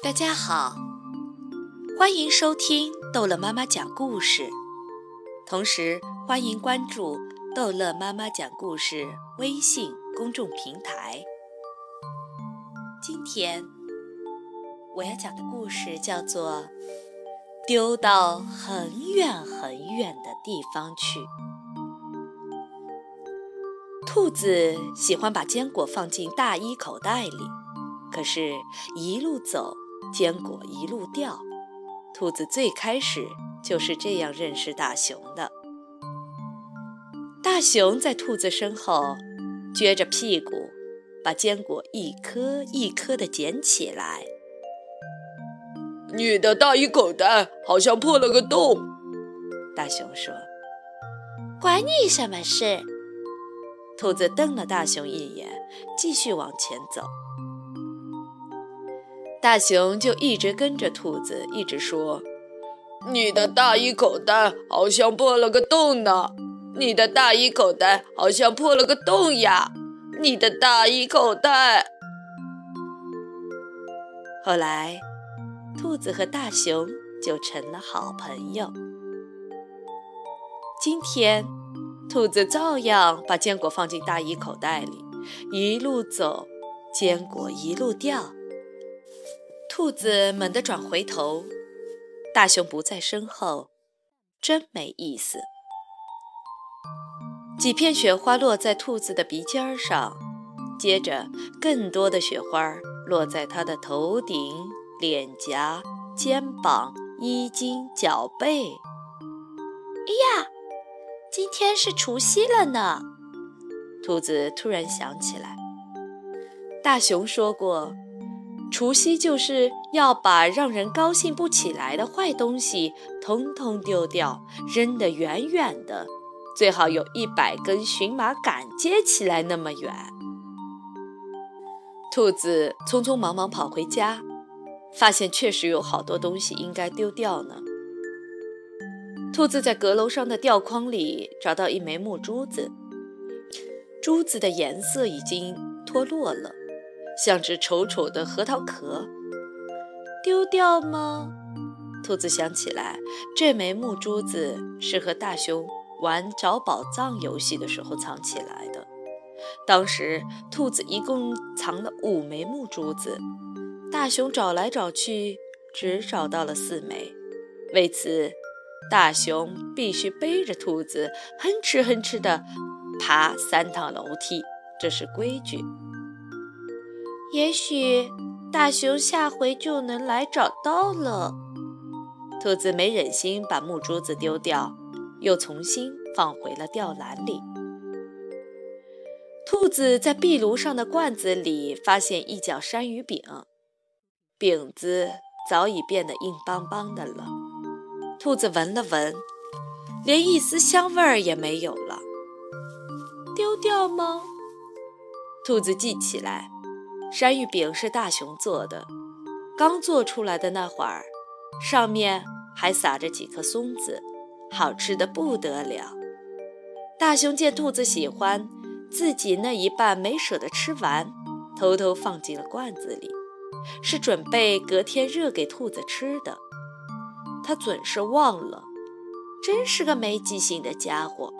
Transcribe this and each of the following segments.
大家好，欢迎收听逗乐妈妈讲故事，同时欢迎关注逗乐妈妈讲故事微信公众平台。今天我要讲的故事叫做《丢到很远很远的地方去》。兔子喜欢把坚果放进大衣口袋里，可是，一路走。坚果一路掉，兔子最开始就是这样认识大熊的。大熊在兔子身后撅着屁股，把坚果一颗一颗地捡起来。你的大衣口袋好像破了个洞，大熊说：“管你什么事？”兔子瞪了大熊一眼，继续往前走。大熊就一直跟着兔子，一直说：“你的大衣口袋好像破了个洞呢，你的大衣口袋好像破了个洞呀，你的大衣口袋。”后来，兔子和大熊就成了好朋友。今天，兔子照样把坚果放进大衣口袋里，一路走，坚果一路掉。兔子猛地转回头，大熊不在身后，真没意思。几片雪花落在兔子的鼻尖上，接着更多的雪花落在它的头顶、脸颊、肩膀、衣襟、脚背。哎呀，今天是除夕了呢！兔子突然想起来，大熊说过。除夕就是要把让人高兴不起来的坏东西通通丢掉，扔得远远的，最好有一百根荨麻杆接起来那么远。兔子匆匆忙忙跑回家，发现确实有好多东西应该丢掉呢。兔子在阁楼上的吊筐里找到一枚木珠子，珠子的颜色已经脱落了。像只丑丑的核桃壳，丢掉吗？兔子想起来，这枚木珠子是和大熊玩找宝藏游戏的时候藏起来的。当时兔子一共藏了五枚木珠子，大熊找来找去只找到了四枚。为此，大熊必须背着兔子哼哧哼哧地爬三趟楼梯，这是规矩。也许大熊下回就能来找到了。兔子没忍心把木珠子丢掉，又重新放回了吊篮里。兔子在壁炉上的罐子里发现一角山芋饼，饼子早已变得硬邦邦的了。兔子闻了闻，连一丝香味儿也没有了。丢掉吗？兔子记起来。山芋饼是大熊做的，刚做出来的那会儿，上面还撒着几颗松子，好吃的不得了。大熊见兔子喜欢，自己那一半没舍得吃完，偷偷放进了罐子里，是准备隔天热给兔子吃的。他准是忘了，真是个没记性的家伙。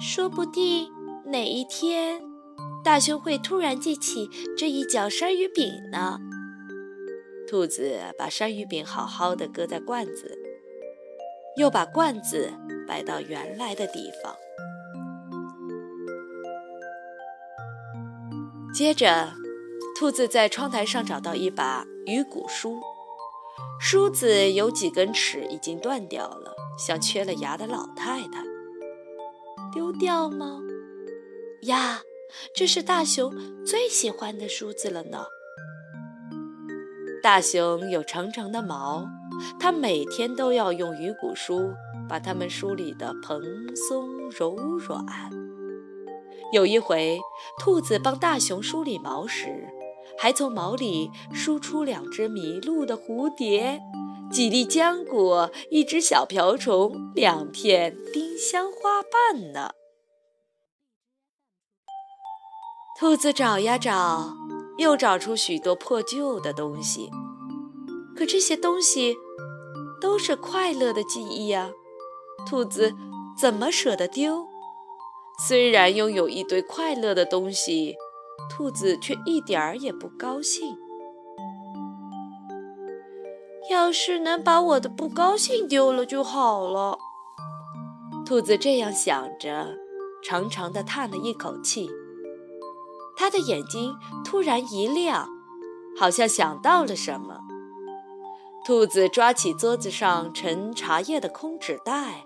说不定哪一天。大熊会突然记起这一角山芋饼呢。兔子把山芋饼好好的搁在罐子，又把罐子摆到原来的地方。接着，兔子在窗台上找到一把鱼骨梳，梳子有几根齿已经断掉了，像缺了牙的老太太。丢掉吗？呀！这是大熊最喜欢的梳子了呢。大熊有长长的毛，它每天都要用鱼骨梳把它们梳理得蓬松柔软。有一回，兔子帮大熊梳理毛时，还从毛里梳出两只迷路的蝴蝶、几粒浆果、一只小瓢虫、两片丁香花瓣呢。兔子找呀找，又找出许多破旧的东西，可这些东西都是快乐的记忆呀。兔子怎么舍得丢？虽然拥有一堆快乐的东西，兔子却一点儿也不高兴。要是能把我的不高兴丢了就好了。兔子这样想着，长长的叹了一口气。他的眼睛突然一亮，好像想到了什么。兔子抓起桌子上盛茶叶的空纸袋，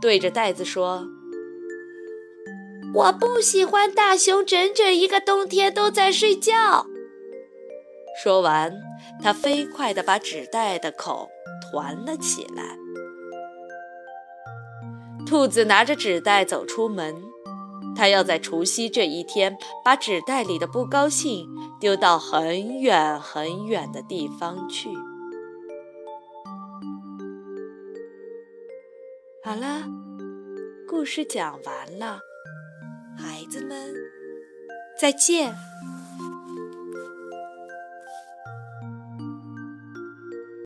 对着袋子说：“我不喜欢大熊整整一个冬天都在睡觉。”说完，他飞快地把纸袋的口团了起来。兔子拿着纸袋走出门。他要在除夕这一天把纸袋里的不高兴丢到很远很远的地方去。好了，故事讲完了，孩子们，再见。